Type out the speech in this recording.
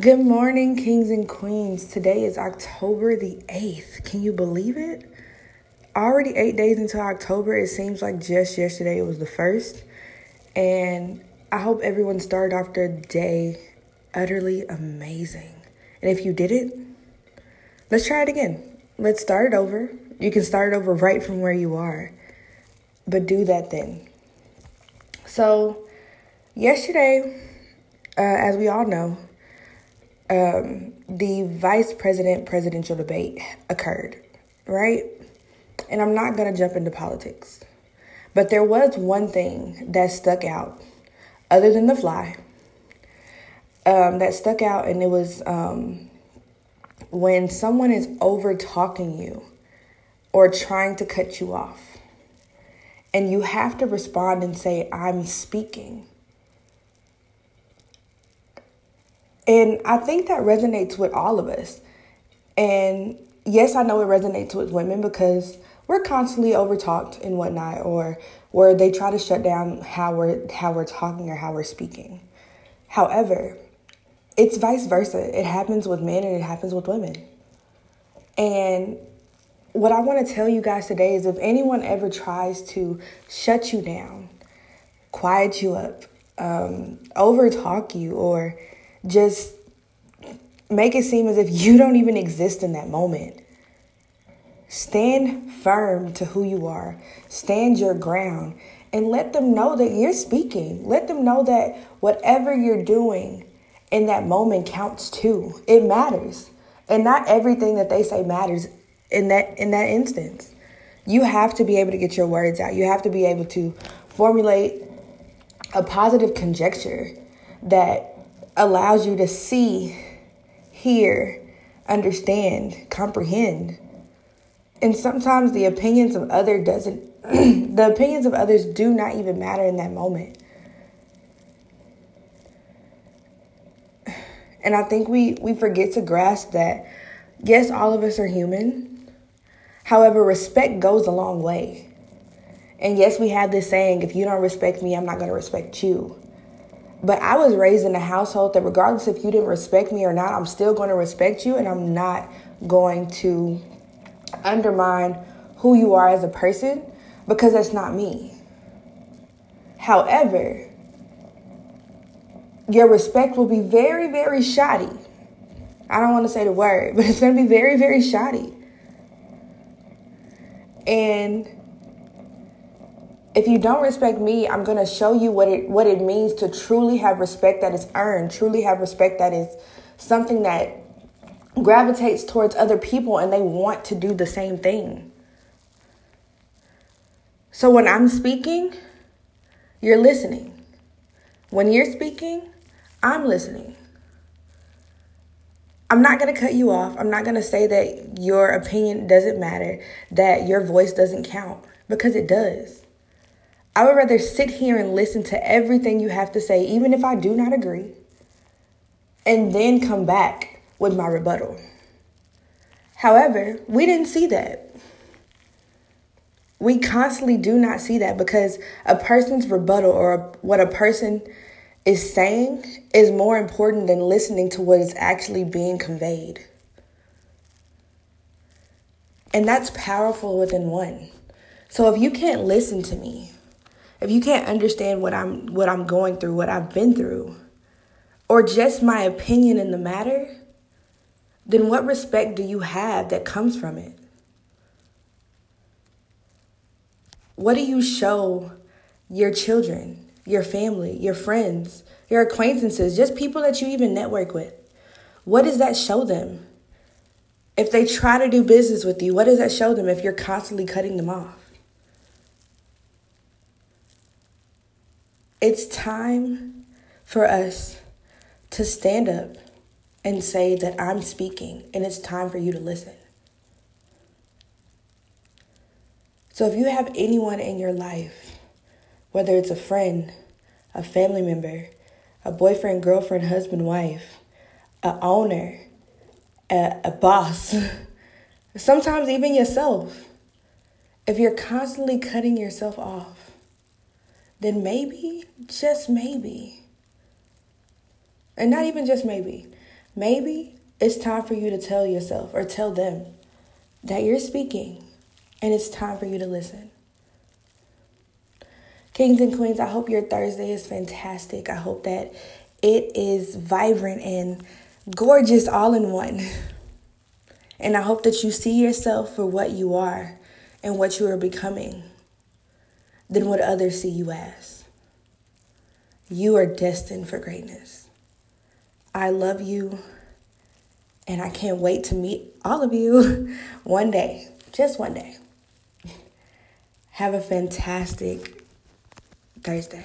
Good morning, kings and queens. Today is October the 8th. Can you believe it? Already eight days into October. It seems like just yesterday it was the first. And I hope everyone started off their day utterly amazing. And if you did it, let's try it again. Let's start it over. You can start it over right from where you are, but do that then. So, yesterday, uh, as we all know, um, the vice president presidential debate occurred, right? And I'm not going to jump into politics, but there was one thing that stuck out, other than the fly, um, that stuck out, and it was um, when someone is over talking you or trying to cut you off, and you have to respond and say, I'm speaking And I think that resonates with all of us. And yes, I know it resonates with women because we're constantly overtalked and whatnot, or where they try to shut down how we're how we're talking or how we're speaking. However, it's vice versa. It happens with men and it happens with women. And what I want to tell you guys today is if anyone ever tries to shut you down, quiet you up, um, overtalk you, or just make it seem as if you don't even exist in that moment. Stand firm to who you are, stand your ground, and let them know that you're speaking. Let them know that whatever you're doing in that moment counts too. It matters. And not everything that they say matters in that in that instance. You have to be able to get your words out. You have to be able to formulate a positive conjecture that allows you to see, hear, understand, comprehend. And sometimes the opinions of other doesn't the opinions of others do not even matter in that moment. And I think we we forget to grasp that yes, all of us are human. However, respect goes a long way. And yes, we have this saying, if you don't respect me, I'm not going to respect you. But I was raised in a household that regardless if you didn't respect me or not, I'm still going to respect you and I'm not going to undermine who you are as a person because that's not me. However, your respect will be very, very shoddy. I don't want to say the word, but it's going to be very, very shoddy. And if you don't respect me, I'm going to show you what it what it means to truly have respect that is earned, truly have respect that is something that gravitates towards other people and they want to do the same thing. So when I'm speaking, you're listening. When you're speaking, I'm listening. I'm not going to cut you off. I'm not going to say that your opinion doesn't matter, that your voice doesn't count, because it does. I would rather sit here and listen to everything you have to say, even if I do not agree, and then come back with my rebuttal. However, we didn't see that. We constantly do not see that because a person's rebuttal or what a person is saying is more important than listening to what is actually being conveyed. And that's powerful within one. So if you can't listen to me, if you can't understand what I'm what I'm going through, what I've been through, or just my opinion in the matter, then what respect do you have that comes from it? What do you show your children, your family, your friends, your acquaintances, just people that you even network with? What does that show them? If they try to do business with you, what does that show them if you're constantly cutting them off? It's time for us to stand up and say that I'm speaking and it's time for you to listen. So if you have anyone in your life, whether it's a friend, a family member, a boyfriend, girlfriend, husband, wife, a owner, a, a boss, sometimes even yourself, if you're constantly cutting yourself off, then maybe, just maybe, and not even just maybe, maybe it's time for you to tell yourself or tell them that you're speaking and it's time for you to listen. Kings and Queens, I hope your Thursday is fantastic. I hope that it is vibrant and gorgeous all in one. And I hope that you see yourself for what you are and what you are becoming than what others see you as. You are destined for greatness. I love you, and I can't wait to meet all of you one day, just one day. Have a fantastic Thursday.